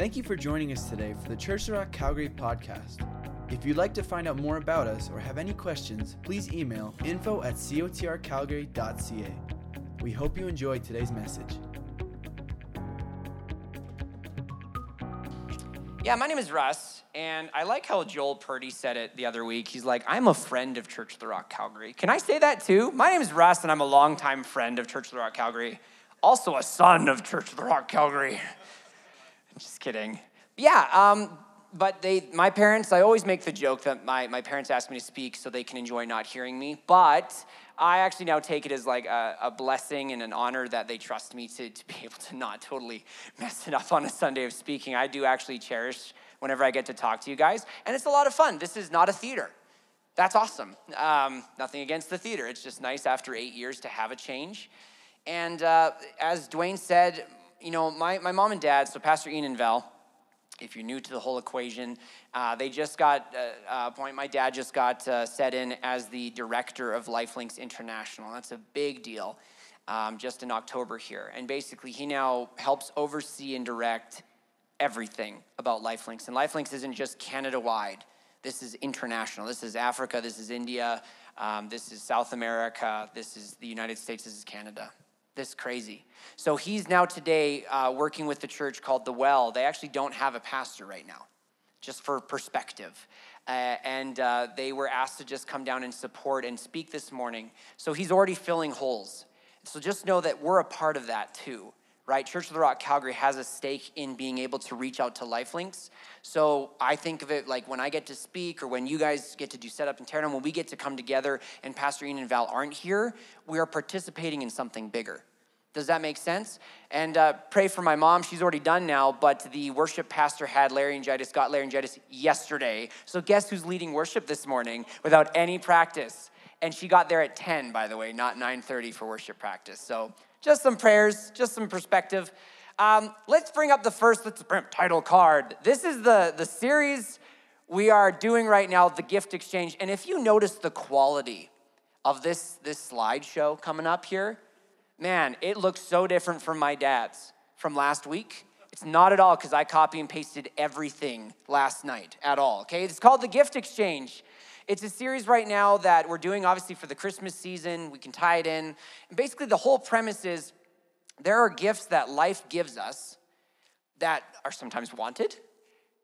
Thank you for joining us today for the Church of the Rock Calgary podcast. If you'd like to find out more about us or have any questions, please email info at cotrcalgary.ca. We hope you enjoyed today's message. Yeah, my name is Russ, and I like how Joel Purdy said it the other week. He's like, I'm a friend of Church of the Rock Calgary. Can I say that too? My name is Russ, and I'm a longtime friend of Church of the Rock Calgary, also a son of Church of the Rock Calgary. Just kidding. Yeah, um, but they, my parents, I always make the joke that my, my parents ask me to speak so they can enjoy not hearing me, but I actually now take it as like a, a, blessing and an honor that they trust me to, to be able to not totally mess it up on a Sunday of speaking. I do actually cherish whenever I get to talk to you guys, and it's a lot of fun. This is not a theater. That's awesome. Um, nothing against the theater. It's just nice after eight years to have a change. And uh, as Dwayne said, you know, my, my mom and dad, so Pastor Ian and Val, if you're new to the whole equation, uh, they just got uh, uh, point. My dad just got uh, set in as the director of Lifelinks International. That's a big deal. Um, just in October here, and basically he now helps oversee and direct everything about Lifelinks. And Lifelinks isn't just Canada wide. This is international. This is Africa. This is India. Um, this is South America. This is the United States. This is Canada this crazy. So he's now today uh, working with the church called The Well. They actually don't have a pastor right now, just for perspective. Uh, and uh, they were asked to just come down and support and speak this morning. So he's already filling holes. So just know that we're a part of that too, right? Church of the Rock Calgary has a stake in being able to reach out to Lifelinks. So I think of it like when I get to speak or when you guys get to do setup and teardown, when we get to come together and Pastor Ian and Val aren't here, we are participating in something bigger. Does that make sense? And uh, pray for my mom. She's already done now, but the worship pastor had laryngitis, got laryngitis yesterday. So guess who's leading worship this morning without any practice? And she got there at 10, by the way, not 9:30 for worship practice. So just some prayers, just some perspective. Um, let's bring up the first let's title card. This is the, the series we are doing right now, the gift exchange. And if you notice the quality of this, this slideshow coming up here, man, it looks so different from my dad's from last week. It's not at all because I copy and pasted everything last night at all, okay? It's called the Gift Exchange. It's a series right now that we're doing obviously for the Christmas season. We can tie it in. And basically, the whole premise is there are gifts that life gives us that are sometimes wanted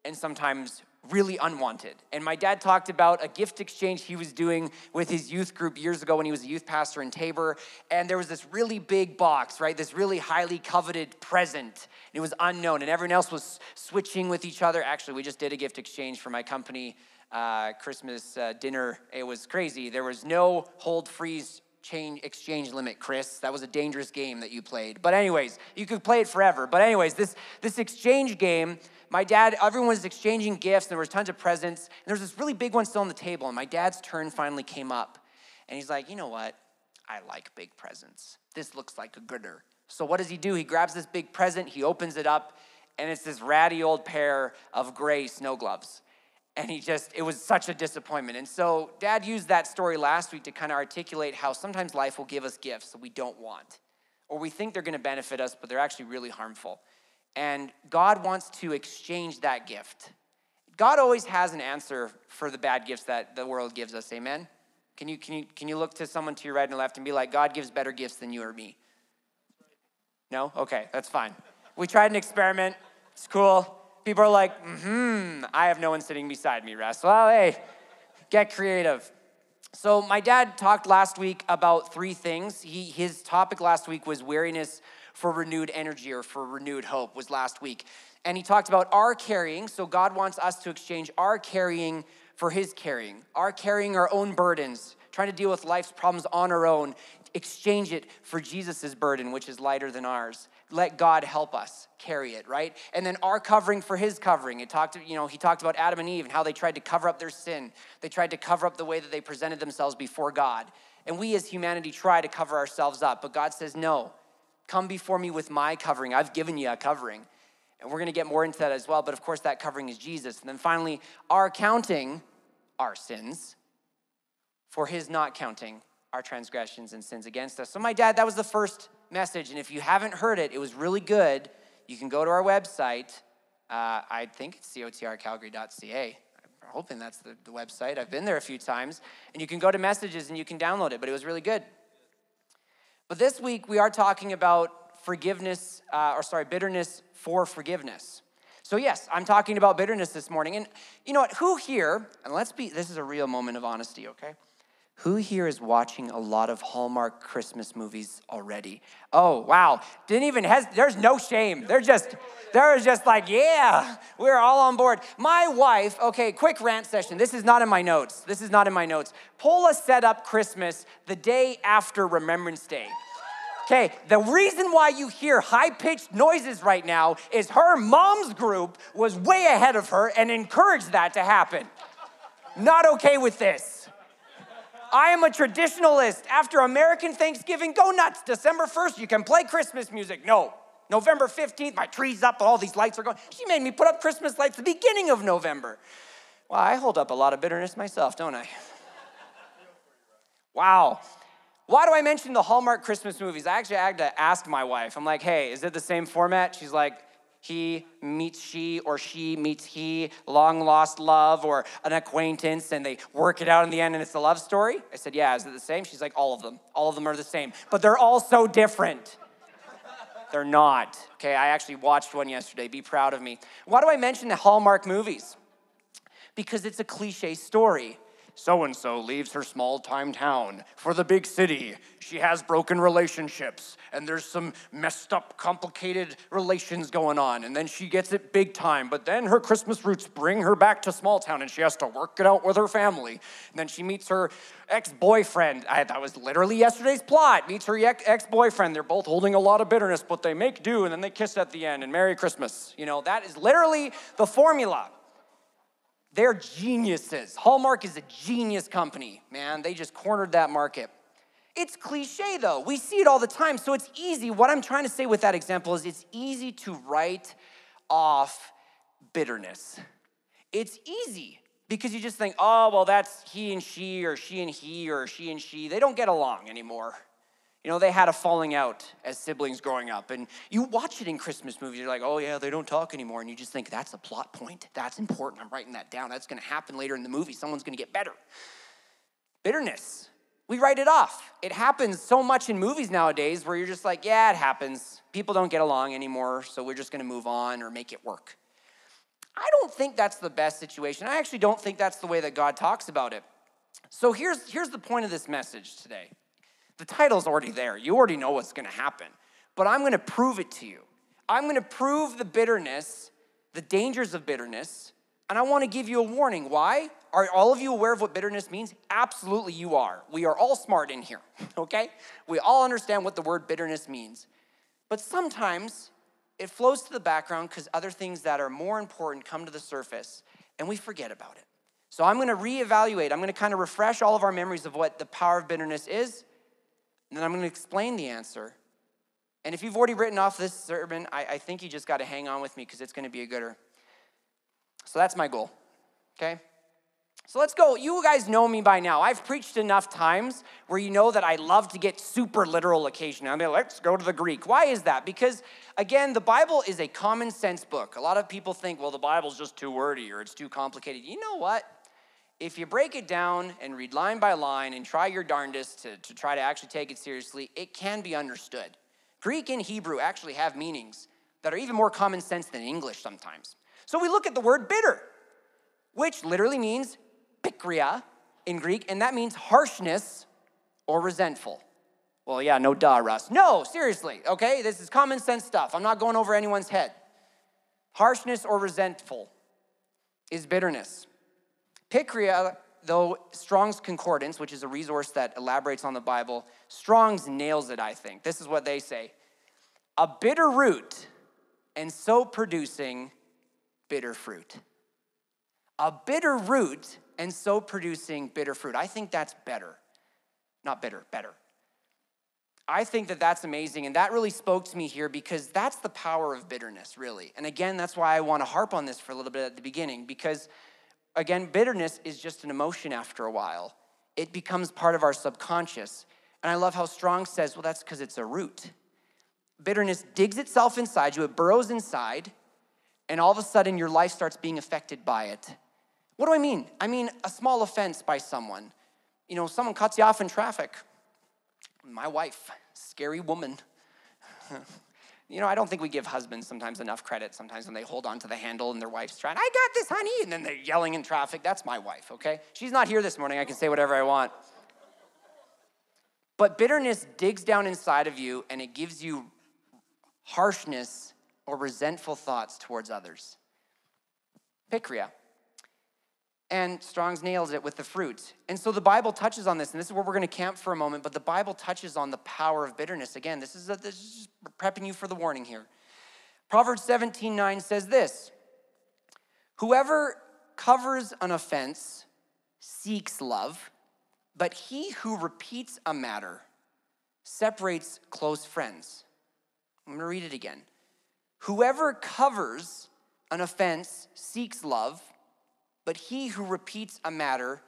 and sometimes really unwanted. And my dad talked about a gift exchange he was doing with his youth group years ago when he was a youth pastor in Taber. And there was this really big box, right? This really highly coveted present. It was unknown, and everyone else was switching with each other. Actually, we just did a gift exchange for my company uh, Christmas uh, dinner. It was crazy. There was no hold, freeze, change exchange limit chris that was a dangerous game that you played but anyways you could play it forever but anyways this this exchange game my dad, everyone was exchanging gifts, and there was tons of presents, and there was this really big one still on the table, and my dad's turn finally came up. And he's like, you know what? I like big presents. This looks like a gooder. So what does he do? He grabs this big present, he opens it up, and it's this ratty old pair of gray snow gloves. And he just, it was such a disappointment. And so dad used that story last week to kind of articulate how sometimes life will give us gifts that we don't want, or we think they're gonna benefit us, but they're actually really harmful. And God wants to exchange that gift. God always has an answer for the bad gifts that the world gives us. Amen? Can you, can you, can you look to someone to your right and left and be like, God gives better gifts than you or me? No? Okay, that's fine. We tried an experiment. It's cool. People are like, hmm, I have no one sitting beside me, Russ. Well, hey, get creative. So, my dad talked last week about three things. He, his topic last week was weariness for renewed energy or for renewed hope was last week. And he talked about our carrying. So God wants us to exchange our carrying for his carrying, our carrying our own burdens, trying to deal with life's problems on our own, exchange it for Jesus' burden, which is lighter than ours. Let God help us carry it, right? And then our covering for his covering. It talked, you know, he talked about Adam and Eve and how they tried to cover up their sin. They tried to cover up the way that they presented themselves before God. And we as humanity try to cover ourselves up, but God says, no, Come before me with my covering. I've given you a covering. And we're going to get more into that as well. But of course, that covering is Jesus. And then finally, our counting our sins for his not counting our transgressions and sins against us. So, my dad, that was the first message. And if you haven't heard it, it was really good. You can go to our website Uh, I think it's cotrcalgary.ca. I'm hoping that's the, the website. I've been there a few times. And you can go to messages and you can download it, but it was really good. But this week we are talking about forgiveness, uh, or sorry, bitterness for forgiveness. So, yes, I'm talking about bitterness this morning. And you know what? Who here, and let's be, this is a real moment of honesty, okay? Who here is watching a lot of Hallmark Christmas movies already? Oh, wow. Didn't even has there's no shame. They're just they're just like, yeah, we're all on board. My wife, okay, quick rant session. This is not in my notes. This is not in my notes. Paula set up Christmas the day after Remembrance Day. Okay, the reason why you hear high pitched noises right now is her mom's group was way ahead of her and encouraged that to happen. Not okay with this. I am a traditionalist. After American Thanksgiving, go nuts. December 1st, you can play Christmas music. No. November 15th, my tree's up, all these lights are going. She made me put up Christmas lights the beginning of November. Well, I hold up a lot of bitterness myself, don't I? Wow. Why do I mention the Hallmark Christmas movies? I actually had to ask my wife. I'm like, hey, is it the same format? She's like, he meets she or she meets he, long lost love or an acquaintance, and they work it out in the end and it's a love story? I said, Yeah, is it the same? She's like, All of them. All of them are the same, but they're all so different. they're not. Okay, I actually watched one yesterday. Be proud of me. Why do I mention the Hallmark movies? Because it's a cliche story so and so leaves her small time town for the big city. She has broken relationships, and there's some messed up, complicated relations going on. And then she gets it big time, but then her Christmas roots bring her back to small town, and she has to work it out with her family. And then she meets her ex boyfriend. That was literally yesterday's plot. Meets her ex boyfriend. They're both holding a lot of bitterness, but they make do, and then they kiss at the end, and Merry Christmas. You know, that is literally the formula. They're geniuses. Hallmark is a genius company, man. They just cornered that market. It's cliche though. We see it all the time. So it's easy. What I'm trying to say with that example is it's easy to write off bitterness. It's easy because you just think, oh, well, that's he and she, or she and he, or she and she. They don't get along anymore. You know, they had a falling out as siblings growing up. And you watch it in Christmas movies, you're like, oh, yeah, they don't talk anymore. And you just think, that's a plot point. That's important. I'm writing that down. That's going to happen later in the movie. Someone's going to get better. Bitterness. We write it off. It happens so much in movies nowadays where you're just like, yeah, it happens. People don't get along anymore, so we're just going to move on or make it work. I don't think that's the best situation. I actually don't think that's the way that God talks about it. So here's, here's the point of this message today. The title's already there. You already know what's going to happen. But I'm going to prove it to you. I'm going to prove the bitterness, the dangers of bitterness, and I want to give you a warning. Why? Are all of you aware of what bitterness means? Absolutely, you are. We are all smart in here, okay? We all understand what the word bitterness means. But sometimes it flows to the background because other things that are more important come to the surface and we forget about it. So I'm going to reevaluate. I'm going to kind of refresh all of our memories of what the power of bitterness is and then I'm going to explain the answer. And if you've already written off this sermon, I, I think you just got to hang on with me because it's going to be a gooder. So that's my goal, okay? So let's go. You guys know me by now. I've preached enough times where you know that I love to get super literal occasionally. I mean, let's go to the Greek. Why is that? Because, again, the Bible is a common sense book. A lot of people think, well, the Bible's just too wordy or it's too complicated. You know what? If you break it down and read line by line and try your darndest to, to try to actually take it seriously, it can be understood. Greek and Hebrew actually have meanings that are even more common sense than English sometimes. So we look at the word bitter, which literally means pikria in Greek, and that means harshness or resentful. Well, yeah, no duh, Russ. No, seriously, okay? This is common sense stuff. I'm not going over anyone's head. Harshness or resentful is bitterness. Pikria, though Strong's Concordance, which is a resource that elaborates on the Bible, Strong's nails it, I think. This is what they say a bitter root, and so producing bitter fruit. A bitter root, and so producing bitter fruit. I think that's better. Not bitter, better. I think that that's amazing. And that really spoke to me here because that's the power of bitterness, really. And again, that's why I want to harp on this for a little bit at the beginning because Again, bitterness is just an emotion after a while. It becomes part of our subconscious. And I love how Strong says, well, that's because it's a root. Bitterness digs itself inside you, it burrows inside, and all of a sudden your life starts being affected by it. What do I mean? I mean a small offense by someone. You know, someone cuts you off in traffic. My wife, scary woman. you know, I don't think we give husbands sometimes enough credit sometimes when they hold on to the handle and their wife's trying, I got this, honey, and then they're yelling in traffic. That's my wife, okay? She's not here this morning. I can say whatever I want. But bitterness digs down inside of you and it gives you harshness or resentful thoughts towards others. Pikria. And Strong's nails it with the fruit. And so the Bible touches on this, and this is where we're going to camp for a moment, but the Bible touches on the power of bitterness. Again, this is, a, this is prepping you for the warning here. Proverbs 17 9 says this Whoever covers an offense seeks love, but he who repeats a matter separates close friends. I'm going to read it again. Whoever covers an offense seeks love, but he who repeats a matter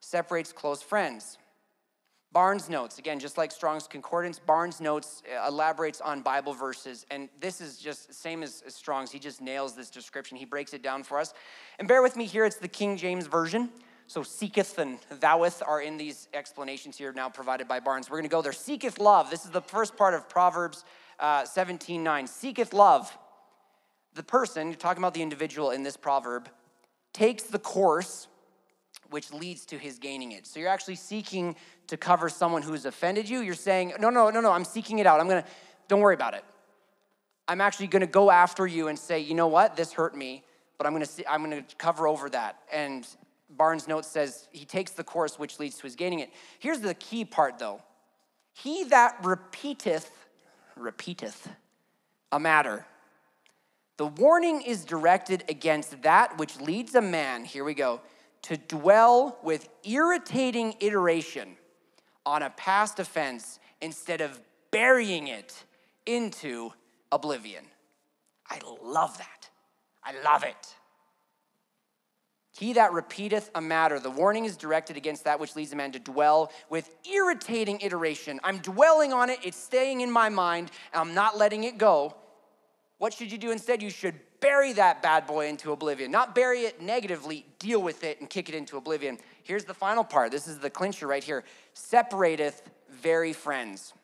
separates close friends. Barnes notes, again, just like Strong's Concordance, Barnes notes uh, elaborates on Bible verses, and this is just same as, Strong's. He just nails this description. He breaks it down for us. And bear with me here, it's the King James Version. So seeketh and thoueth are in these explanations here now provided by Barnes. We're going to go there. Seeketh love. This is the first part of Proverbs uh, 17 9. Seeketh love. The person, you're talking about the individual in this proverb, takes the course which leads to his gaining it. So you're actually seeking to cover someone who's offended you. You're saying, no, no, no, no, I'm seeking it out. I'm to, don't worry about it. I'm actually to go after you and say, you know what, this hurt me, but I'm to, see, I'm to cover over that. And Barnes' note says he takes the course which leads to his gaining it. Here's the key part though. He that repeateth, repeateth a matter. The warning is directed against that which leads a man, here we go, to dwell with irritating iteration on a past offense instead of burying it into oblivion. I love that. I love it. He that repeateth a matter, the warning is directed against that which leads a man to dwell with irritating iteration. I'm dwelling on it, it's staying in my mind, and I'm not letting it go. What should you do instead? You should bury that bad boy into oblivion. Not bury it negatively, deal with it and kick it into oblivion. Here's the final part. This is the clincher right here. Separateth very friends.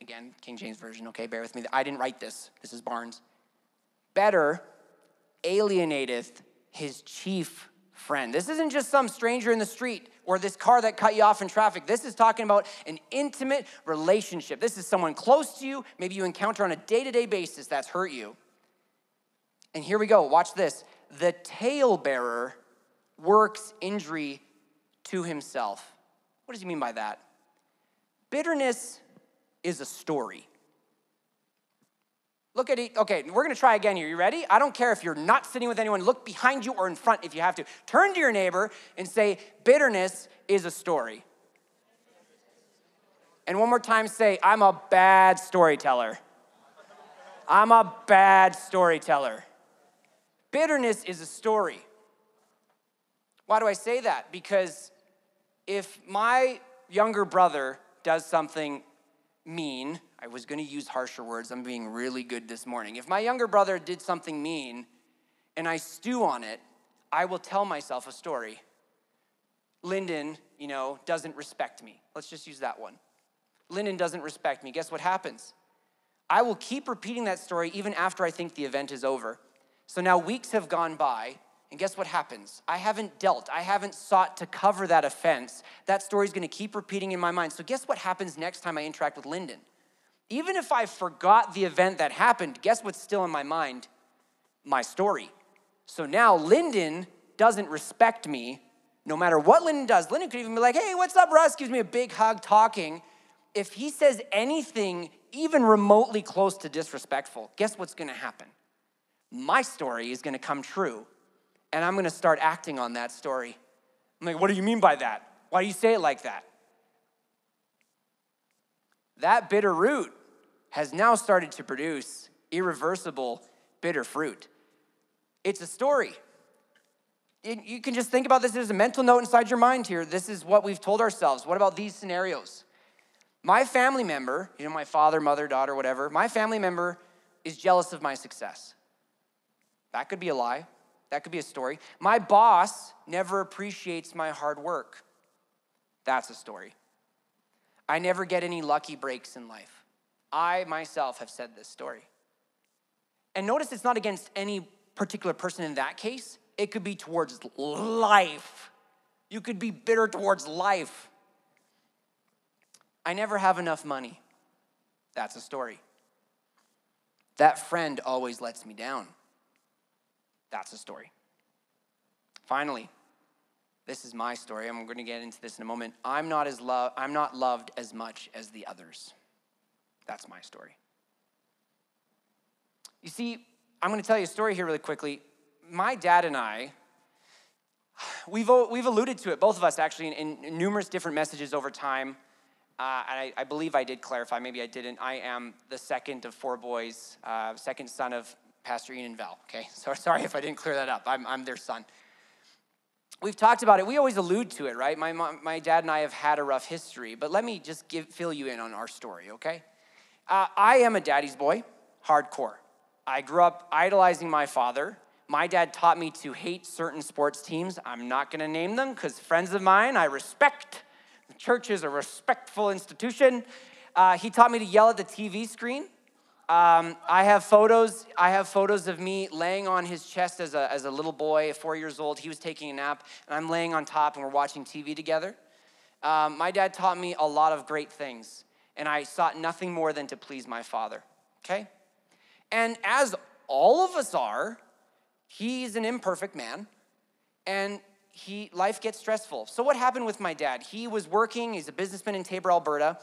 Again, King James Version, okay, bear with me. I didn't write this. This is Barnes. Better alienateth his chief friend. This isn't just some stranger in the street or this car that cut you off in traffic. This is talking about an intimate relationship. This is someone close to you, maybe you encounter on a day to day basis that's hurt you. And here we go, watch this. The talebearer works injury to himself. What does he mean by that? Bitterness is a story. Look at it. Okay, we're gonna try again here. You ready? I don't care if you're not sitting with anyone, look behind you or in front if you have to. Turn to your neighbor and say, Bitterness is a story. And one more time, say, I'm a bad storyteller. I'm a bad storyteller. Bitterness is a story. Why do I say that? Because if my younger brother does something mean, I was going to use harsher words. I'm being really good this morning. If my younger brother did something mean and I stew on it, I will tell myself a story. Lyndon, you know, doesn't respect me. Let's just use that one. Lyndon doesn't respect me. Guess what happens? I will keep repeating that story even after I think the event is over. So now weeks have gone by, and guess what happens? I haven't dealt, I haven't sought to cover that offense. That story's gonna keep repeating in my mind. So guess what happens next time I interact with Lyndon? Even if I forgot the event that happened, guess what's still in my mind? My story. So now Lyndon doesn't respect me no matter what Lyndon does. Lyndon could even be like, hey, what's up, Russ? Gives me a big hug talking. If he says anything even remotely close to disrespectful, guess what's gonna happen? My story is gonna come true, and I'm gonna start acting on that story. I'm like, what do you mean by that? Why do you say it like that? That bitter root has now started to produce irreversible bitter fruit. It's a story. you can just think about this as a mental note inside your mind here. This is what we've told ourselves. What about these scenarios? My family member, you know, my father, mother, daughter, whatever, my family member is jealous of my success. That could be a lie. That could be a story. My boss never appreciates my hard work. That's a story. I never get any lucky breaks in life. I myself have said this story. And notice it's not against any particular person in that case, it could be towards life. You could be bitter towards life. I never have enough money. That's a story. That friend always lets me down. That's a story. Finally, this is my story. I'm going to get into this in a moment. I'm not as lo- I'm not loved as much as the others. That's my story. You see, I'm going to tell you a story here really quickly. My dad and I, we've, we've alluded to it, both of us actually, in, in numerous different messages over time. Uh, and I, I, believe I did clarify, maybe I didn't. I am the second of four boys, uh, second son of Pastor Ian Val, okay? So sorry if I didn't clear that up. I'm, I'm their son. We've talked about it. We always allude to it, right? My, mom, my dad and I have had a rough history, but let me just give, fill you in on our story, okay? Uh, I am a daddy's boy, hardcore. I grew up idolizing my father. My dad taught me to hate certain sports teams. I'm not going to name them because friends of mine I respect. The church is a respectful institution. Uh, he taught me to yell at the TV screen. Um, I have photos. I have photos of me laying on his chest as a, as a little boy, four years old. He was taking a nap, and I'm laying on top, and we're watching TV together. Um, my dad taught me a lot of great things, and I sought nothing more than to please my father. Okay. And as all of us are, he's an imperfect man and he life gets stressful. So what happened with my dad? He was working, he's a businessman in Taber, Alberta.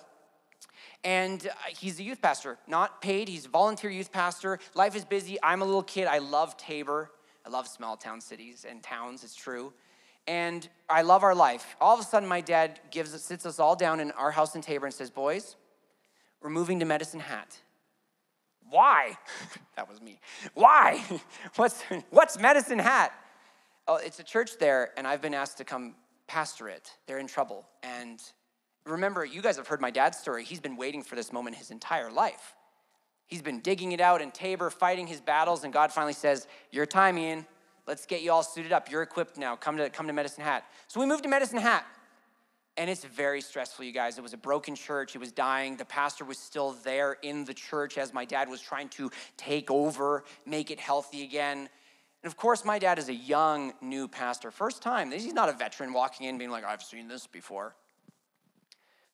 And uh, he's a youth pastor, not paid. He's a volunteer youth pastor. Life is busy. I'm a little kid. I love Taber. I love small town cities and towns, it's true. And I love our life. All of a sudden, my dad gives sits us all down in our house in Taber and says, Boys, we're moving to Medicine Hat. Why? that was me. Why? what's, what's Medicine Hat? Oh, it's a church there, and I've been asked to come pastor it. They're in trouble. And remember, you guys have heard my dad's story. He's been waiting for this moment his entire life. He's been digging it out in Taber, fighting his battles, and God finally says, Your time, Ian. Let's get you all suited up. You're equipped now. Come to, come to Medicine Hat. So we moved to Medicine Hat. And it's very stressful, you guys. It was a broken church. It was dying. The pastor was still there in the church as my dad was trying to take over, make it healthy again. And of course, my dad is a young, new pastor. First time. He's not a veteran walking in being like, I've seen this before.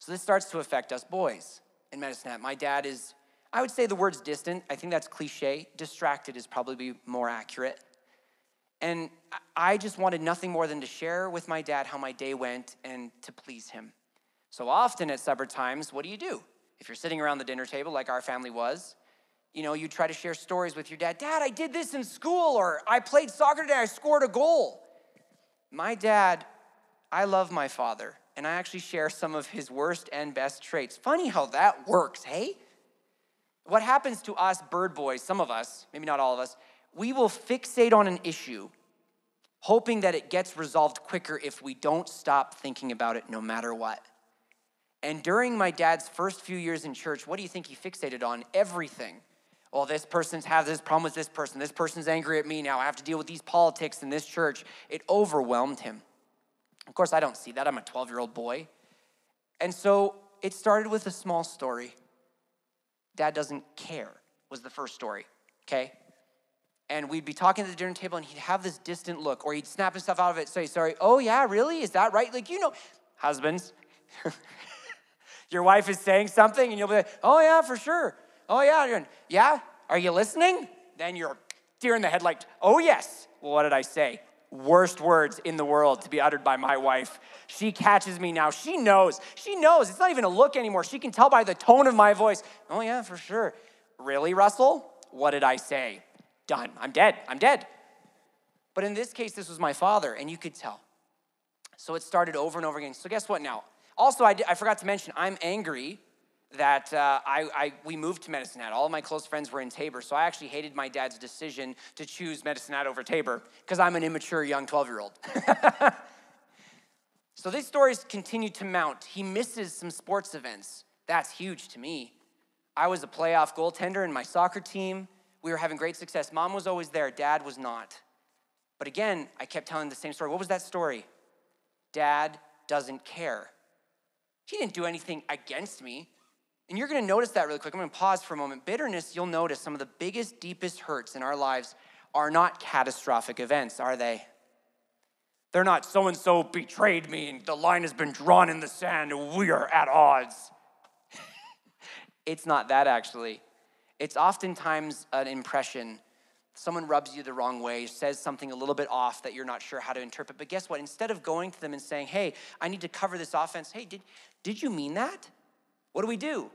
So this starts to affect us boys in Medicine Hat. My dad is, I would say the word's distant. I think that's cliche. Distracted is probably more accurate. And I just wanted nothing more than to share with my dad how my day went and to please him. So often at supper times, what do you do? If you're sitting around the dinner table like our family was, you know, you try to share stories with your dad. Dad, I did this in school, or I played soccer today, I scored a goal. My dad, I love my father, and I actually share some of his worst and best traits. Funny how that works, hey? What happens to us Byrd boys, some of us, maybe not all of us, we will fixate on an issue, hoping that it gets resolved quicker if we don't stop thinking about it no matter what. And during my dad's first few years in church, what do you think he fixated on? Everything. Well, this person's have this problem with this person. This person's angry at me now. I have to deal with these politics in this church. It overwhelmed him. Of course, I don't see that. I'm a 12 year old boy. And so it started with a small story. Dad doesn't care, was the first story, okay? and we'd be talking at the dinner table and he'd have this distant look or he'd snap himself out of it say sorry oh yeah really is that right like you know husbands your wife is saying something and you'll be like oh yeah for sure oh yeah yeah are you listening then you're deer in the headlight oh yes well, what did i say worst words in the world to be uttered by my wife she catches me now she knows she knows it's not even a look anymore she can tell by the tone of my voice oh yeah for sure really russell what did i say done. I'm dead. I'm dead. But in this case, this was my father, and you could tell. So it started over and over again. So guess what now? Also, I, I forgot to mention, I'm angry that uh, I, I, we moved to Medicine Hat. All of my close friends were in Taber, so I actually hated my dad's decision to choose Medicine Hat over Taber because I'm an immature young 12 year old. so these stories continue to mount. He misses some sports events. That's huge to me. I was a playoff goaltender in my soccer team We were having great success. Mom was always there, dad was not. But again, I kept telling the same story. What was that story? Dad doesn't care. He didn't do anything against me. And you're gonna notice that really quick. I'm gonna pause for a moment. Bitterness, you'll notice some of the biggest, deepest hurts in our lives are not catastrophic events, are they? They're not so and so betrayed me and the line has been drawn in the sand and we are at odds. it's not that actually. It's oftentimes an impression. Someone rubs you the wrong way, says something a little bit off that you're not sure how to interpret. But guess what? Instead of going to them and saying, hey, I need to cover this offense, hey, did, did you mean that? What do we do?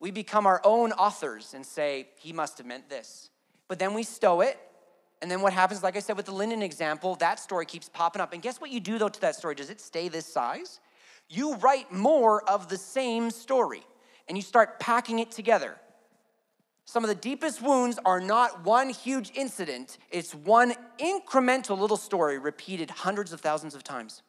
We become our own authors and say, he must have meant this. But then we stow it and then what happens, like I said with the Lyndon example, that story keeps popping up. And guess what you do though to that story? Does it stay this size? You write more of the same story and you start packing it together. Some of the deepest wounds are not one huge incident, it's one incremental little story repeated hundreds of thousands of times.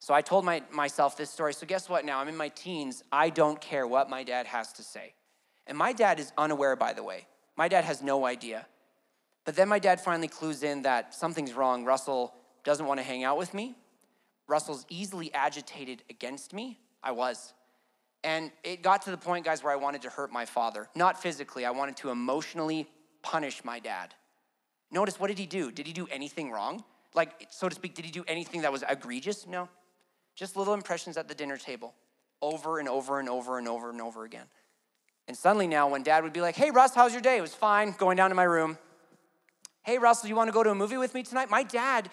So I told my, myself this story. So, guess what now? I'm in my teens. I don't care what my dad has to say. And my dad is unaware, by the way. My dad has no idea. But then my dad finally clues in that something's wrong. Russell doesn't want to hang out with me. Russell's easily agitated against me. I was. And it got to the point, guys, where I wanted to hurt my father. Not physically, I wanted to emotionally punish my dad. Notice what did he do? Did he do anything wrong? Like, so to speak, did he do anything that was egregious? No. Just little impressions at the dinner table over and over and over and over and over again. And suddenly now, when dad would be like, hey, Russ, how's your day? It was fine, going down to my room. Hey, Russell, you want to go to a movie with me tonight? My dad,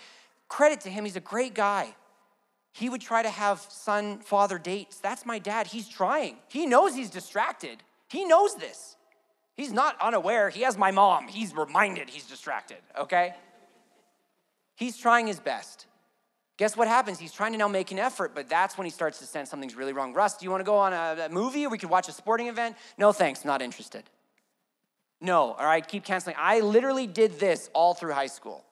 credit to him, he's a great guy. He would try to have son father dates. That's my dad. He's trying. He knows he's distracted. He knows this. He's not unaware. He has my mom. He's reminded he's distracted, okay? He's trying his best. Guess what happens? He's trying to now make an effort, but that's when he starts to sense something's really wrong. Russ, do you want to go on a, a movie we could watch a sporting event? No, thanks, not interested. No, all right, keep canceling. I literally did this all through high school.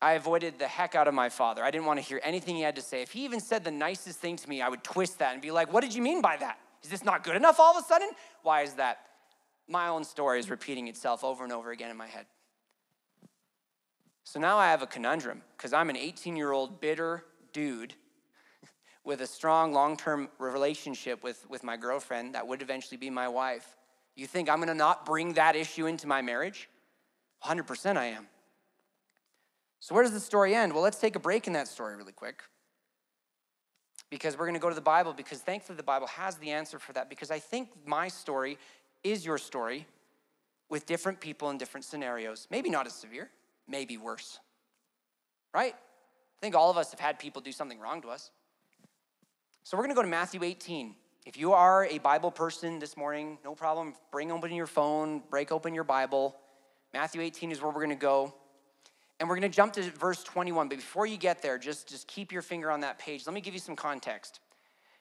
I avoided the heck out of my father. I didn't want to hear anything he had to say. If he even said the nicest thing to me, I would twist that and be like, What did you mean by that? Is this not good enough all of a sudden? Why is that? My own story is repeating itself over and over again in my head. So now I have a conundrum because I'm an 18 year old bitter dude with a strong long term relationship with, with my girlfriend that would eventually be my wife. You think I'm gonna not bring that issue into my marriage? 100% I am. So, where does the story end? Well, let's take a break in that story really quick. Because we're gonna go to the Bible, because thankfully the Bible has the answer for that. Because I think my story is your story with different people in different scenarios. Maybe not as severe, maybe worse. Right? I think all of us have had people do something wrong to us. So we're going to go to Matthew 18. If you are a Bible person this morning, no problem. Bring open your phone, break open your Bible. Matthew 18 is where we're going to go. And we're going to jump to verse 21. But before you get there, just, just keep your finger on that page. Let me give you some context.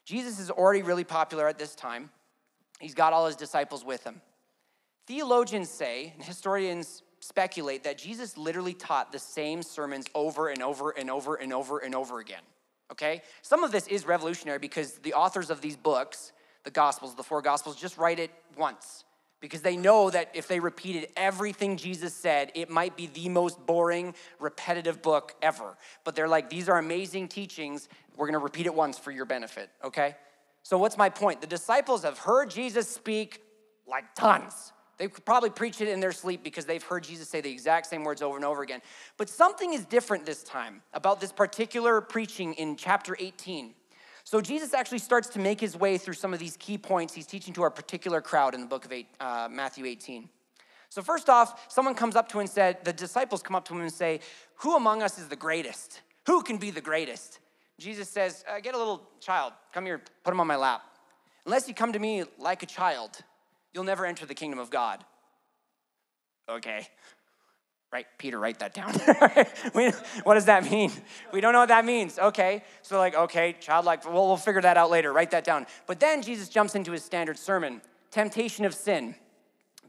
Jesus is already really popular at this time, he's got all his disciples with him. Theologians say, and historians speculate that Jesus literally taught the same sermons over and over and over and over and over again. Okay? Some of this is revolutionary because the authors of these books, the Gospels, the four Gospels, just write it once because they know that if they repeated everything Jesus said, it might be the most boring, repetitive book ever. But they're like, these are amazing teachings. We're going to repeat it once for your benefit, okay? So, what's my point? The disciples have heard Jesus speak like tons. They probably preach it in their sleep because they've heard Jesus say the exact same words over and over again. But something is different this time about this particular preaching in chapter 18. So Jesus actually starts to make his way through some of these key points he's teaching to our particular crowd in the book of eight, uh, Matthew 18. So first off, someone comes up to him and said, the disciples come up to him and say, "Who among us is the greatest? Who can be the greatest?" Jesus says, uh, "Get a little child, come here, put him on my lap. Unless you come to me like a child." You'll never enter the kingdom of God. Okay. Right, Peter, write that down. we, what does that mean? We don't know what that means. Okay, so like, okay, childlike, well, we'll figure that out later. Write that down. But then Jesus jumps into his standard sermon temptation of sin.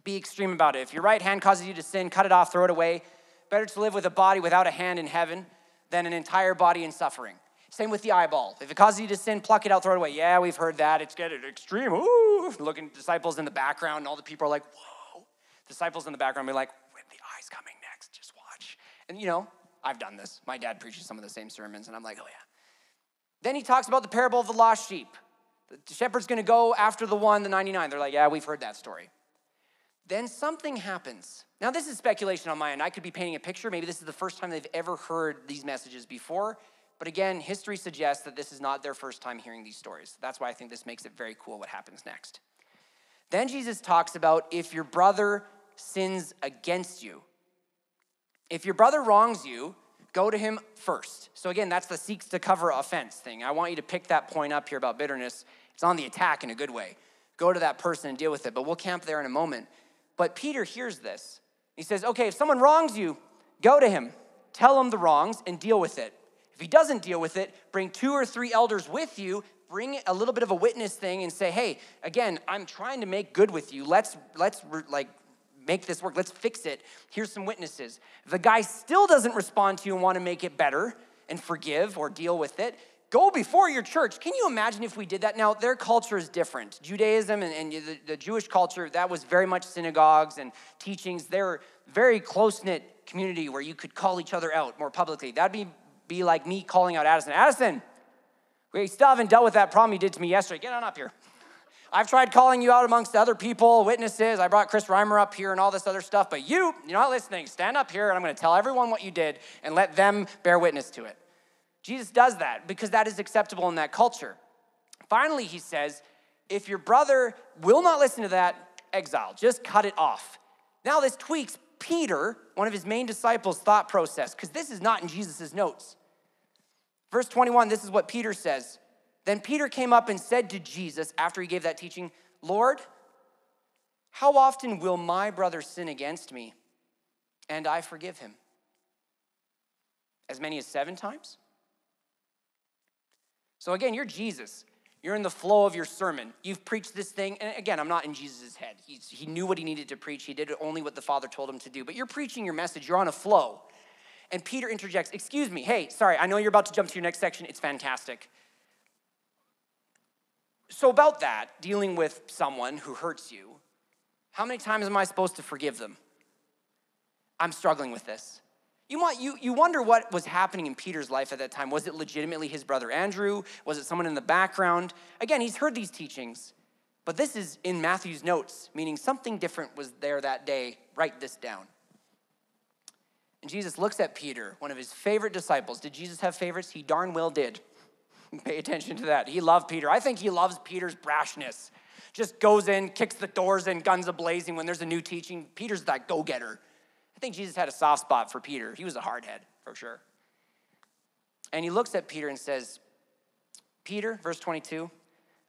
Be extreme about it. If your right hand causes you to sin, cut it off, throw it away. Better to live with a body without a hand in heaven than an entire body in suffering. Same with the eyeball. If it causes you to sin, pluck it out, throw it away. Yeah, we've heard that. It's getting extreme. Ooh, looking at disciples in the background, and all the people are like, whoa. Disciples in the background be like, when the eye's coming next, just watch. And you know, I've done this. My dad preaches some of the same sermons, and I'm like, oh yeah. Then he talks about the parable of the lost sheep. The shepherd's gonna go after the one, the 99. They're like, yeah, we've heard that story. Then something happens. Now, this is speculation on my end. I could be painting a picture. Maybe this is the first time they've ever heard these messages before. But again, history suggests that this is not their first time hearing these stories. That's why I think this makes it very cool what happens next. Then Jesus talks about if your brother sins against you. If your brother wrongs you, go to him first. So again, that's the seeks to cover offense thing. I want you to pick that point up here about bitterness. It's on the attack in a good way. Go to that person and deal with it, but we'll camp there in a moment. But Peter hears this. He says, okay, if someone wrongs you, go to him, tell him the wrongs, and deal with it. If he doesn't deal with it, bring two or three elders with you, bring a little bit of a witness thing and say, "Hey, again, I'm trying to make good with you. Let's let's like make this work. Let's fix it. Here's some witnesses." If the guy still doesn't respond to you and want to make it better and forgive or deal with it, go before your church. Can you imagine if we did that? Now, their culture is different. Judaism and, and the, the, Jewish culture, that was very much synagogues and teachings. They're very close knit community where you could call each other out more publicly. That'd be be like me calling out Addison. Addison, we still haven't dealt with that problem you did to me yesterday. Get on up here. I've tried calling you out amongst other people, witnesses. I brought Chris Reimer up here and all this other stuff, but you, you're not listening. Stand up here and I'm going to tell everyone what you did and let them bear witness to it. Jesus does that because that is acceptable in that culture. Finally, he says, if your brother will not listen to that, exile. Just cut it off. Now, this tweaks Peter, one of his main disciples, thought process, because this is not in Jesus' notes. Verse 21, this is what Peter says. Then Peter came up and said to Jesus, after he gave that teaching, Lord, how often will my brother sin against me and I forgive him? As many as seven times? So again, you're Jesus. You're in the flow of your sermon. You've preached this thing. And again, I'm not in Jesus' head. He's, he knew what he needed to preach. He did only what the Father told him to do. But you're preaching your message. You're on a flow. And Peter interjects, Excuse me. Hey, sorry, I know you're about to jump to your next section. It's fantastic. So, about that, dealing with someone who hurts you, how many times am I supposed to forgive them? I'm struggling with this. You, you, you wonder what was happening in Peter's life at that time. Was it legitimately his brother Andrew? Was it someone in the background? Again, he's heard these teachings, but this is in Matthew's notes, meaning something different was there that day. Write this down. And Jesus looks at Peter, one of his favorite disciples. Did Jesus have favorites? He darn well did. Pay attention to that. He loved Peter. I think he loves Peter's brashness. Just goes in, kicks the doors in, guns a blazing when there's a new teaching. Peter's that go getter. I think Jesus had a soft spot for Peter. He was a hardhead, for sure. And he looks at Peter and says, Peter, verse 22,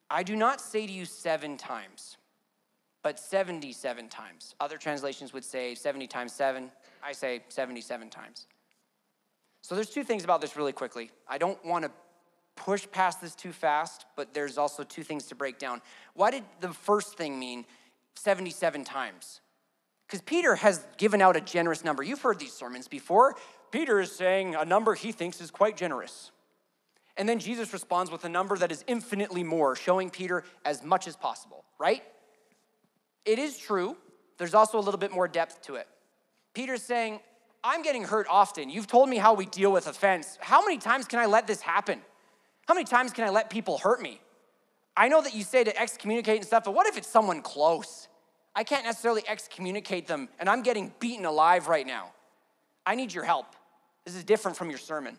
I do not say to you seven times, but 77 times. Other translations would say 70 times seven. I say 77 times. So there's two things about this really quickly. I don't want to push past this too fast, but there's also two things to break down. Why did the first thing mean 77 times? Because Peter has given out a generous number. You've heard these sermons before. Peter is saying a number he thinks is quite generous. And then Jesus responds with a number that is infinitely more, showing Peter as much as possible, right? It is true. There's also a little bit more depth to it. Peter's saying, I'm getting hurt often. You've told me how we deal with offense. How many times can I let this happen? How many times can I let people hurt me? I know that you say to excommunicate and stuff, but what if it's someone close? I can't necessarily excommunicate them, and I'm getting beaten alive right now. I need your help. This is different from your sermon.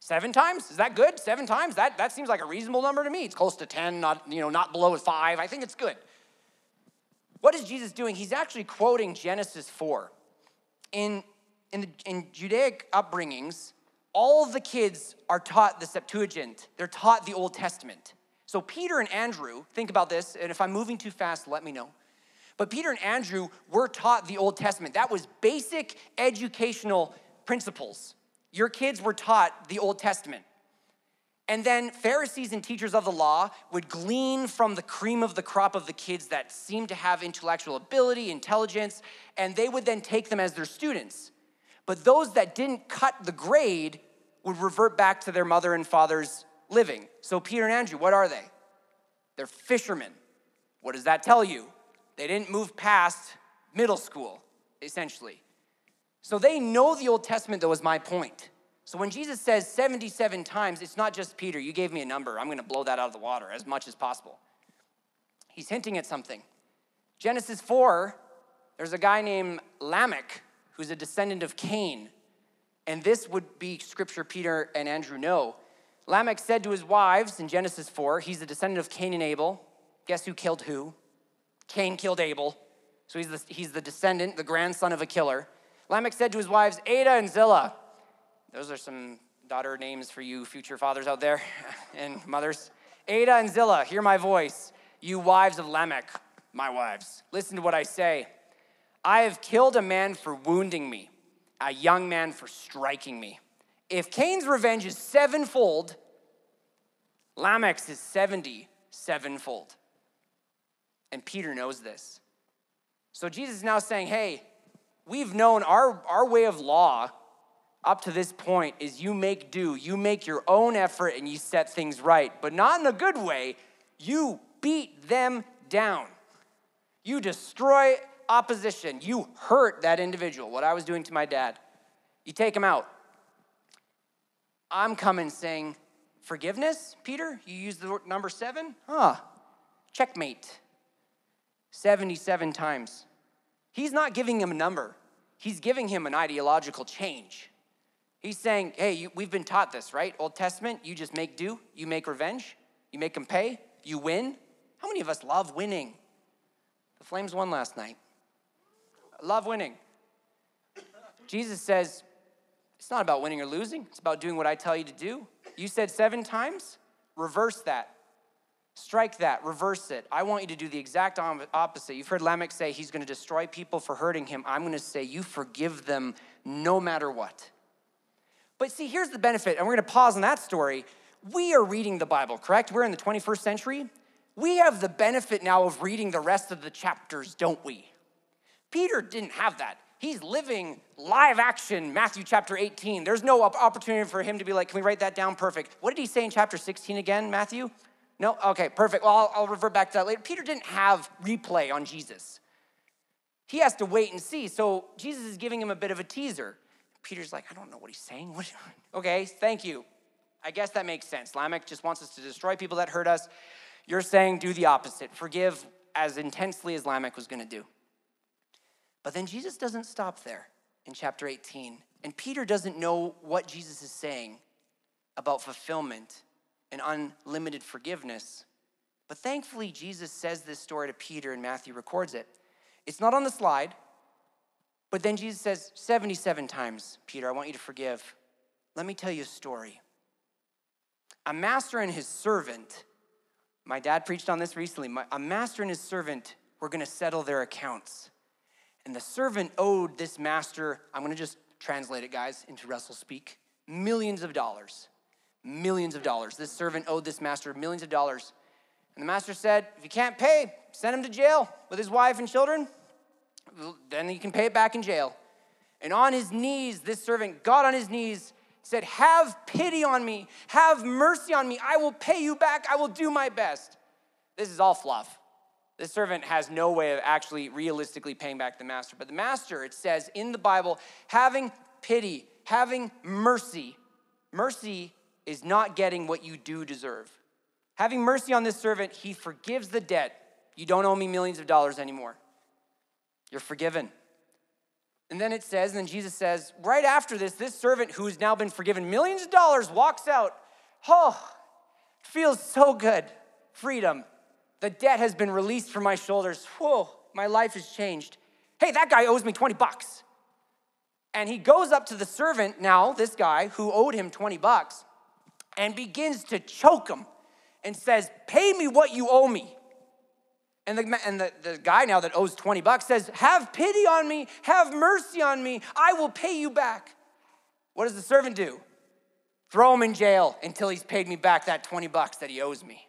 Seven times? Is that good? Seven times? That, that seems like a reasonable number to me. It's close to 10, not, you know, not below five. I think it's good. What is Jesus doing? He's actually quoting Genesis 4. In, in, the, in Judaic upbringings, all the kids are taught the Septuagint, they're taught the Old Testament. So Peter and Andrew, think about this, and if I'm moving too fast, let me know. But Peter and Andrew were taught the Old Testament. That was basic educational principles. Your kids were taught the Old Testament. And then Pharisees and teachers of the law would glean from the cream of the crop of the kids that seemed to have intellectual ability, intelligence, and they would then take them as their students. But those that didn't cut the grade would revert back to their mother and father's living. So, Peter and Andrew, what are they? They're fishermen. What does that tell you? They didn't move past middle school, essentially. So they know the Old Testament, that was my point. So when Jesus says 77 times, it's not just Peter, you gave me a number. I'm going to blow that out of the water as much as possible. He's hinting at something. Genesis 4, there's a guy named Lamech who's a descendant of Cain. And this would be scripture Peter and Andrew know. Lamech said to his wives in Genesis 4, he's a descendant of Cain and Abel. Guess who killed who? Cain killed Abel. So he's the, he's the descendant, the grandson of a killer. Lamech said to his wives, Ada and Zillah. Those are some daughter names for you future fathers out there and mothers. Ada and Zillah, hear my voice. You wives of Lamech, my wives, listen to what I say. I have killed a man for wounding me, a young man for striking me. If Cain's revenge is sevenfold, Lamech's is 70 sevenfold. And Peter knows this. So Jesus is now saying, hey, we've known our, our way of law up to this point is you make do, you make your own effort and you set things right, but not in a good way. You beat them down. You destroy opposition. You hurt that individual, what I was doing to my dad. You take him out. I'm coming saying, Forgiveness, Peter? You use the number seven? Huh. Checkmate. 77 times. He's not giving him a number, he's giving him an ideological change. He's saying, hey, you, we've been taught this, right? Old Testament, you just make do, you make revenge, you make them pay, you win. How many of us love winning? The Flames won last night. Love winning. Jesus says, it's not about winning or losing, it's about doing what I tell you to do. You said seven times? Reverse that. Strike that, reverse it. I want you to do the exact opposite. You've heard Lamech say he's going to destroy people for hurting him. I'm going to say you forgive them no matter what. But see, here's the benefit, and we're going to pause on that story. We are reading the Bible, correct? We're in the 21st century. We have the benefit now of reading the rest of the chapters, don't we? Peter didn't have that. He's living live action Matthew chapter 18. There's no opportunity for him to be like, can we write that down? Perfect. What did he say in chapter 16 again, Matthew? No? Okay, perfect. Well, I'll, I'll revert back to that later. Peter didn't have replay on Jesus. He has to wait and see. So Jesus is giving him a bit of a teaser. Peter's like, I don't know what he's saying. What? okay, thank you. I guess that makes sense. Lamech just wants us to destroy people that hurt us. You're saying do the opposite. Forgive as intensely as Lamech was going to do. But then Jesus doesn't stop there in chapter 18. And Peter doesn't know what Jesus is saying about fulfillment and unlimited forgiveness. But thankfully, Jesus says this story to Peter and Matthew records it. It's not on the slide, but then Jesus says 77 times, Peter, I want you to forgive. Let me tell you a story. A master and his servant, my dad preached on this recently. a master and his servant were to settle their accounts. And the servant owed this master, I'm to just translate it, guys, into Russell speak, millions of dollars millions of dollars. This servant owed this master millions of dollars. And the master said, If you can't pay, send him to jail with his wife and children. Then he can pay it back in jail. And on his knees, this servant got on his knees, said, Have pity on me, have mercy on me. I will pay you back, I will do my best. This is all fluff. This servant has no way of actually realistically paying back the master. But the master, it says in the Bible, having pity, having mercy. Mercy is not getting what you do deserve. Having mercy on this servant, he forgives the debt. You don't owe me millions of dollars anymore. You're forgiven. And then it says, and then Jesus says, right after this, this servant who's now been forgiven millions of dollars walks out. Oh, feels so good. Freedom. The debt has been released from my shoulders. Whoa, my life has changed. Hey, that guy owes me 20 bucks. And he goes up to the servant now, this guy who owed him 20 bucks, and begins to choke him and says, Pay me what you owe me. And, the, and the, the guy now that owes 20 bucks says, Have pity on me, have mercy on me, I will pay you back. What does the servant do? Throw him in jail until he's paid me back that 20 bucks that he owes me.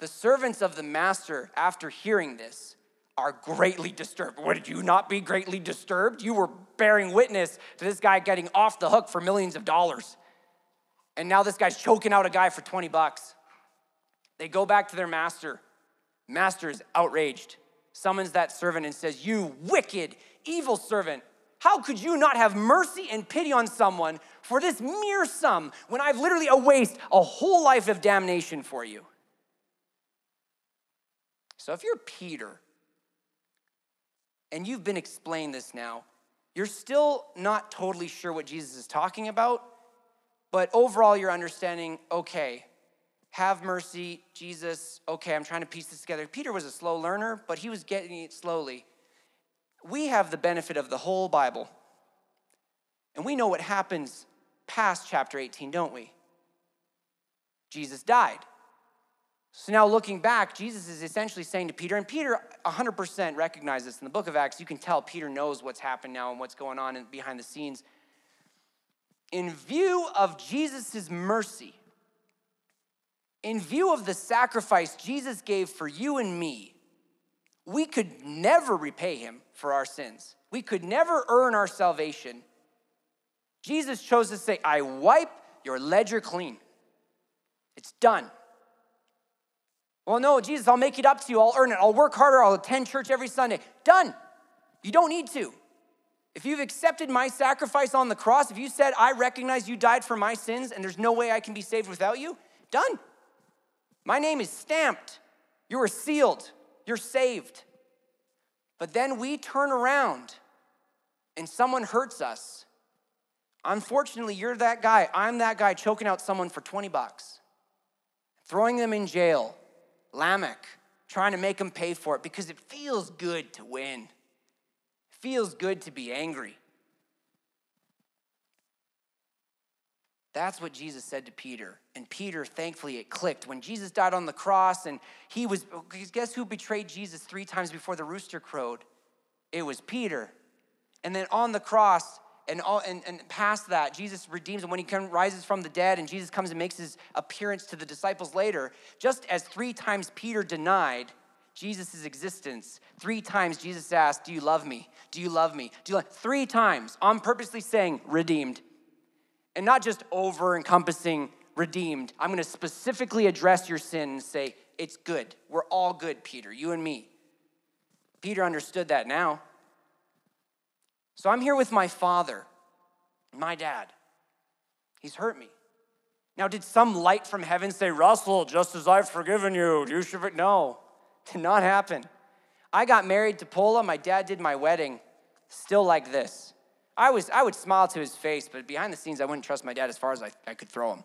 The servants of the master, after hearing this, are greatly disturbed. Would you not be greatly disturbed? You were bearing witness to this guy getting off the hook for millions of dollars. And now this guy's choking out a guy for 20 bucks. They go back to their master. Master is outraged, summons that servant and says, You wicked, evil servant, how could you not have mercy and pity on someone for this mere sum when I've literally awaked a whole life of damnation for you? So if you're Peter and you've been explained this now, you're still not totally sure what Jesus is talking about, but overall you're understanding okay, have mercy, Jesus, okay, I'm trying to piece this together. Peter was a slow learner, but he was getting it slowly we have the benefit of the whole Bible. And we know what happens past chapter 18, don't we? Jesus died. So now looking back, Jesus is essentially saying to Peter, and Peter 100% recognizes this in the book of Acts. You can tell Peter knows what's happened now and what's going on behind the scenes. In view of Jesus' mercy, in view of the sacrifice Jesus gave for you and me, we could never repay him for our sins. We could never earn our salvation. Jesus chose to say, I wipe your ledger clean. It's done. Well, no, Jesus, I'll make it up to you. I'll earn it. I'll work harder. I'll attend church every Sunday. Done. You don't need to. If you've accepted my sacrifice on the cross, if you said, I recognize you died for my sins and there's no way I can be saved without you, done. My name is stamped. You are sealed you're saved. But then we turn around and someone hurts us. Unfortunately, you're that guy. I'm that guy choking out someone for 20 bucks, throwing them in jail. Lamech, trying to make them pay for it because it feels good to win. Feels good to be angry. That's what Jesus said to Peter. And Peter, thankfully, it clicked. When Jesus died on the cross and he was, guess who betrayed Jesus three times before the rooster crowed? It was Peter. And then on the cross, and, all, and, and past that, Jesus redeems him when he come, rises from the dead and Jesus comes and makes his appearance to the disciples later. Just as three times Peter denied Jesus' existence, three times Jesus asked, Do you love me? Do you love me? Do you love? Three times, on purposely saying, redeemed and not just over encompassing redeemed. I'm going to specifically address your sin and say, it's good. We're all good, Peter, you and me. Peter understood that now. So I'm here with my father, my dad. He's hurt me. Now, did some light from heaven say, Russell, just as I've forgiven you, you should? No, did not happen. I got married to Paula. My dad did my wedding, still like this. I, was, I would smile to his face, but behind the scenes, I wouldn't trust my dad as far as I, I could throw him.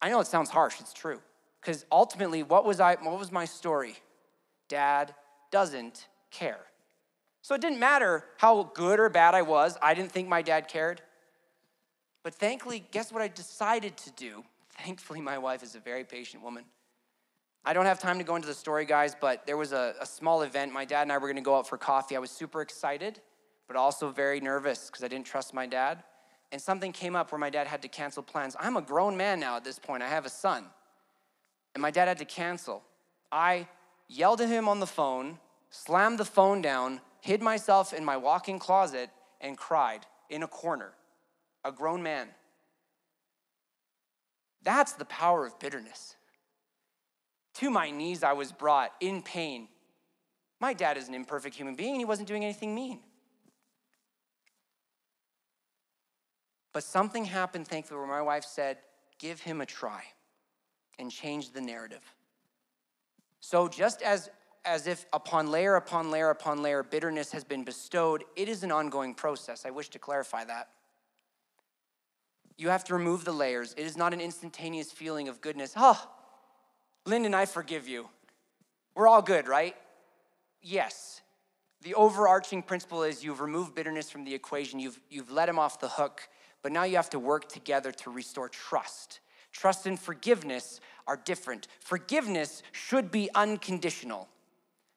I know it sounds harsh, it's true. Because ultimately, what was, I, what was my story? Dad doesn't care. So it didn't matter how good or bad I was, I didn't think my dad cared. But thankfully, guess what I decided to do? Thankfully, my wife is a very patient woman. I don't have time to go into the story, guys, but there was a, a small event. My dad and I were gonna go out for coffee. I was super excited but also very nervous because I didn't trust my dad. And something came up where my dad had to cancel plans. I'm a grown man now at this point, I have a son. And my dad had to cancel. I yelled at him on the phone, slammed the phone down, hid myself in my walk in closet, and cried in a corner. A grown man. That's the power of bitterness. To my knees, I was brought in pain. My dad is an imperfect human being, and he wasn't doing anything mean. But something happened, thankfully, where my wife said, give him a try and change the narrative. So, just as, as if upon layer upon layer upon layer bitterness has been bestowed, it is an ongoing process. I wish to clarify that. You have to remove the layers. It is not an instantaneous feeling of goodness. Oh, Lyndon, I forgive you. We're all good, right? Yes. The overarching principle is you've removed bitterness from the equation, you've, you've let him off the hook but now you have to work together to restore trust. Trust and forgiveness are different. Forgiveness should be unconditional.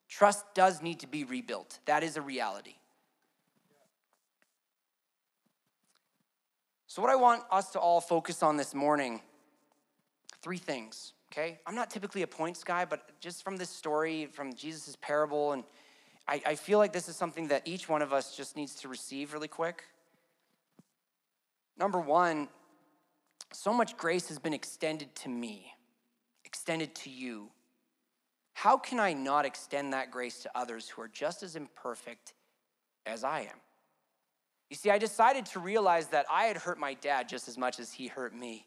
Trust does need to be rebuilt. That is a reality. So, what I want us to all focus on this morning three things, okay? I'm not typically a points guy, but just from this story, from Jesus' parable, and I, I feel like this is something that each one of us just needs to receive really quick. Number one, so much grace has been extended to me, extended to you. How can I not extend that grace to others who are just as imperfect as I am? You see, I decided to realize that I had hurt my dad just as much as he hurt me.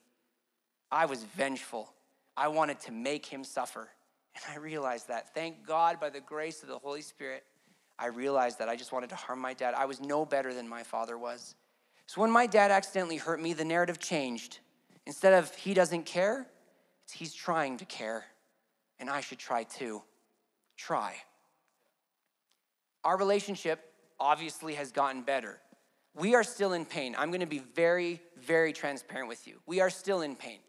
I was vengeful. I wanted to make him suffer. And I realized that. Thank God, by the grace of the Holy Spirit, I realized that I just wanted to harm my dad. I was no better than my father was. So when my dad accidentally hurt me, the narrative changed. Instead of he doesn't care, it's he's trying to care. And I should try too. Try. Our relationship obviously has gotten better. We are still in pain. I'm going to be very, very transparent with you. We are still in pain.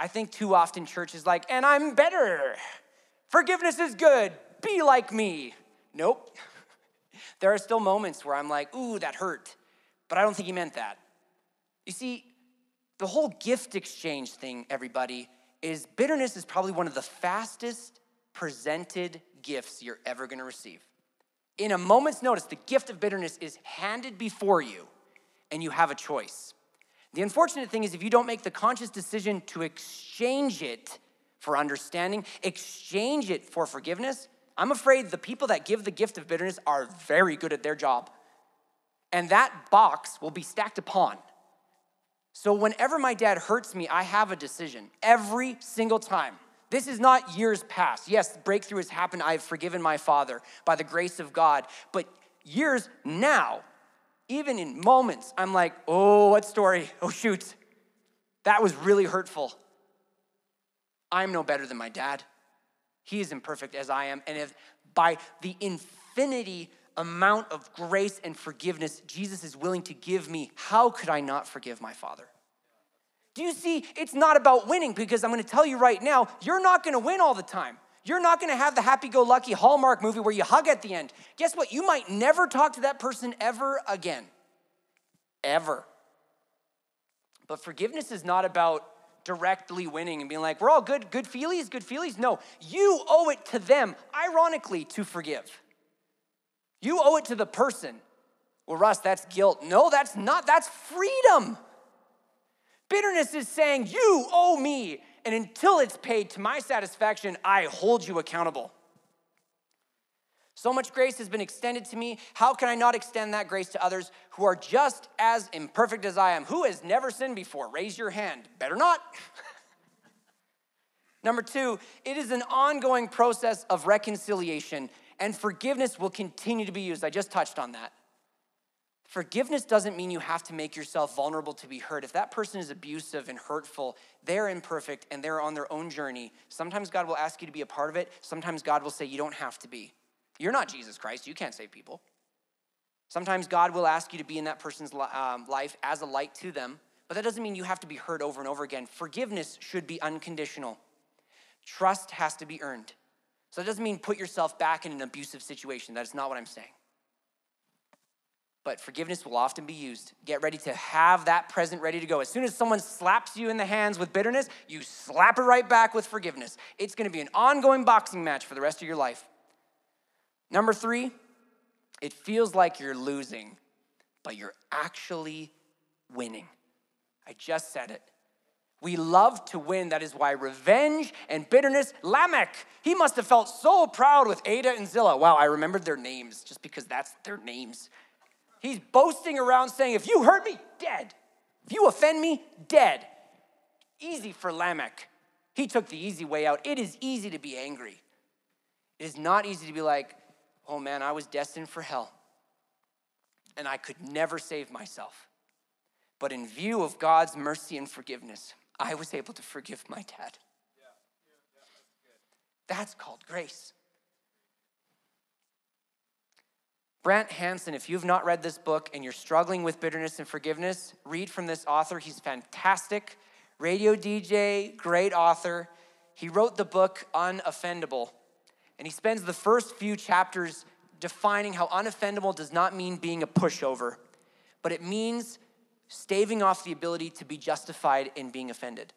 I think too often church is like, and I'm better. Forgiveness is good. Be like me. Nope. there are still moments where I'm like, ooh, that hurt. But I don't think he meant that. You see, the whole gift exchange thing, everybody, is bitterness is probably one of the fastest presented gifts you're ever gonna receive. In a moment's notice, the gift of bitterness is handed before you, and you have a choice. The unfortunate thing is, if you don't make the conscious decision to exchange it for understanding, exchange it for forgiveness, I'm afraid the people that give the gift of bitterness are very good at their job. And that box will be stacked upon. So, whenever my dad hurts me, I have a decision every single time. This is not years past. Yes, breakthrough has happened. I've forgiven my father by the grace of God. But years now, even in moments, I'm like, oh, what story? Oh, shoot. That was really hurtful. I'm no better than my dad. He is imperfect as I am. And if by the infinity amount of grace and forgiveness Jesus is willing to give me, how could I not forgive my father? Do you see? It's not about winning because I'm gonna tell you right now, you're not gonna win all the time. You're not gonna have the happy go lucky Hallmark movie where you hug at the end. Guess what? You might never talk to that person ever again. Ever. But forgiveness is not about directly winning and being like, we're all good, good feelies, good feelies. No, you owe it to them, ironically, to forgive. You owe it to the person. Well, Russ, that's guilt. No, that's not. That's freedom. Bitterness is saying, you owe me. And until it's paid to my satisfaction, I hold you accountable. So much grace has been extended to me. How can I not extend that grace to others who are just as imperfect as I am? Who has never sinned before? Raise your hand. Better not. Number two, it is an ongoing process of reconciliation, and forgiveness will continue to be used. I just touched on that. Forgiveness doesn't mean you have to make yourself vulnerable to be hurt. If that person is abusive and hurtful, they're imperfect and they're on their own journey. Sometimes God will ask you to be a part of it. Sometimes God will say you don't have to be. You're not Jesus Christ. You can't save people. Sometimes God will ask you to be in that person's um, life as a light to them, but that doesn't mean you have to be hurt over and over again. Forgiveness should be unconditional. Trust has to be earned. So that doesn't mean put yourself back in an abusive situation. That is not what I'm saying. But forgiveness will often be used. Get ready to have that present ready to go. As soon as someone slaps you in the hands with bitterness, you slap it right back with forgiveness. It's gonna be an ongoing boxing match for the rest of your life. Number three, it feels like you're losing, but you're actually winning. I just said it. We love to win. That is why revenge and bitterness, Lamech, he must have felt so proud with Ada and Zillah. Wow, I remembered their names just because that's their names. He's boasting around saying, If you hurt me, dead. If you offend me, dead. Easy for Lamech. He took the easy way out. It is easy to be angry. It is not easy to be like, oh man, I was destined for hell and I could never save myself. But in view of God's mercy and forgiveness, I was able to forgive my dad. that's called grace. Brant Hansen, if you've not read this book and you're struggling with bitterness and forgiveness, read from this author. He's fantastic. Radio DJ, great author. He wrote the book Unoffendable. And he spends the first few chapters defining how unoffendable does not mean being a pushover, but it means staving off the ability to be justified in being offended.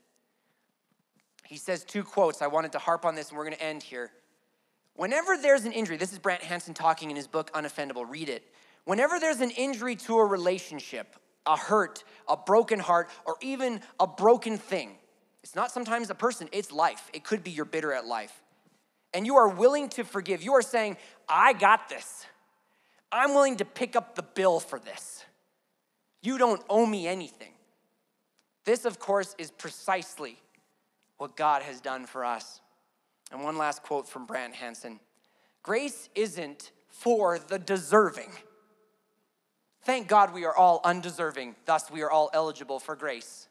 He says two quotes. I wanted to harp on this, and we're going to end here. Whenever there's an injury, this is Brant Hansen talking in his book Unoffendable, read it. Whenever there's an injury to a relationship, a hurt, a broken heart, or even a broken thing. It's not sometimes a person, it's life. It could be you're bitter at life. And you are willing to forgive. You are saying, I got this. I'm willing to pick up the bill for this. You don't owe me anything. This, of course, is precisely what God has done for us. And one last quote from Brant Hansen Grace isn't for the deserving. Thank God we are all undeserving, thus, we are all eligible for grace.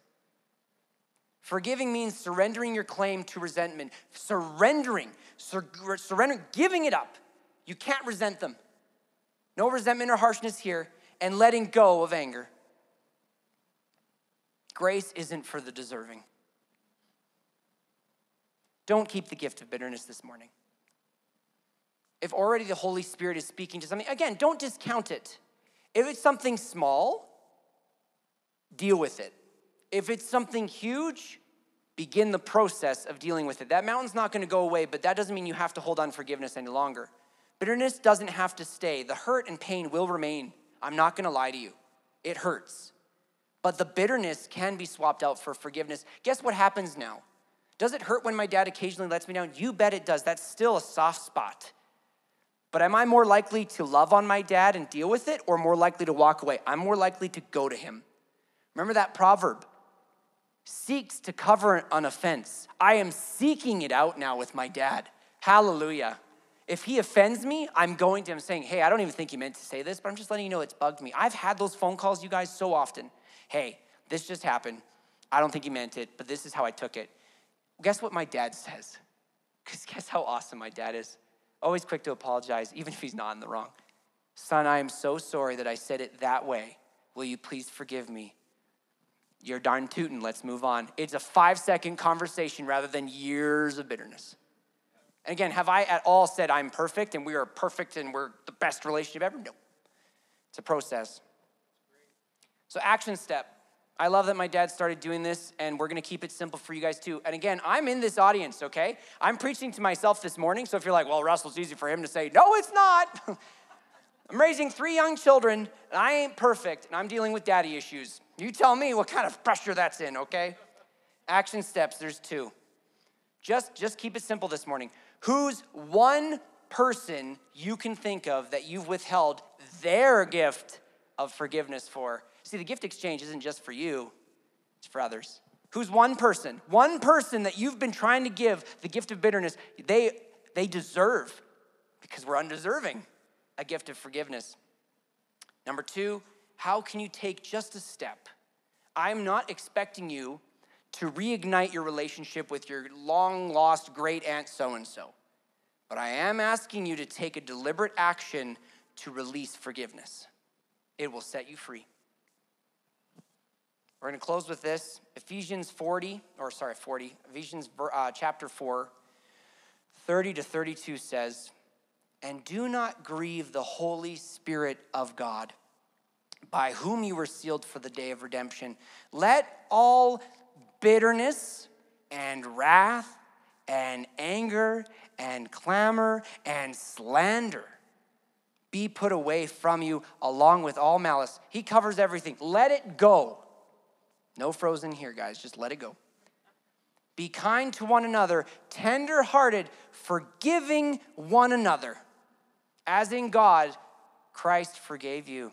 Forgiving means surrendering your claim to resentment, surrendering, sur- surrendering, giving it up. You can't resent them. No resentment or harshness here, and letting go of anger. Grace isn't for the deserving. Don't keep the gift of bitterness this morning. If already the Holy Spirit is speaking to something, again, don't discount it. If it's something small, deal with it. If it's something huge, begin the process of dealing with it. That mountain's not going to go away, but that doesn't mean you have to hold on forgiveness any longer. Bitterness doesn't have to stay. The hurt and pain will remain. I'm not going to lie to you. It hurts. But the bitterness can be swapped out for forgiveness. Guess what happens now? Does it hurt when my dad occasionally lets me down? You bet it does. That's still a soft spot. But am I more likely to love on my dad and deal with it or more likely to walk away? I'm more likely to go to him. Remember that proverb seeks to cover an offense. I am seeking it out now with my dad. Hallelujah. If he offends me, I'm going to him saying, Hey, I don't even think he meant to say this, but I'm just letting you know it's bugged me. I've had those phone calls, you guys, so often. Hey, this just happened. I don't think he meant it, but this is how I took it. Guess what my dad says? Because guess how awesome my dad is? always quick to apologize, even if he's not in the wrong. Son, I am so sorry that I said it that way. Will you please forgive me? You're darn tootin', let's move on. It's a five second conversation rather than years of bitterness. And again, have I at all said I'm perfect and we are perfect and we're the best relationship ever? No. It's a process. So, action step I love that my dad started doing this, and we're gonna keep it simple for you guys too. And again, I'm in this audience, okay? I'm preaching to myself this morning, so if you're like, well, Russell's easy for him to say, no, it's not. I'm raising three young children, and I ain't perfect, and I'm dealing with daddy issues. You tell me what kind of pressure that's in, okay? Action steps, there's two. Just, just keep it simple this morning. Who's one person you can think of that you've withheld their gift of forgiveness for? See, the gift exchange isn't just for you, it's for others. Who's one person? One person that you've been trying to give the gift of bitterness, they, they deserve, because we're undeserving, a gift of forgiveness. Number two, how can you take just a step? I'm not expecting you to reignite your relationship with your long lost great aunt so and so, but I am asking you to take a deliberate action to release forgiveness. It will set you free. We're going to close with this Ephesians 40, or sorry, 40, Ephesians uh, chapter 4, 30 to 32 says, And do not grieve the Holy Spirit of God, by whom you were sealed for the day of redemption. Let all bitterness and wrath and anger and clamor and slander be put away from you along with all malice. He covers everything. Let it go. No frozen here, guys. Just let it go. Be kind to one another, tender hearted, forgiving one another, as in God, Christ forgave you.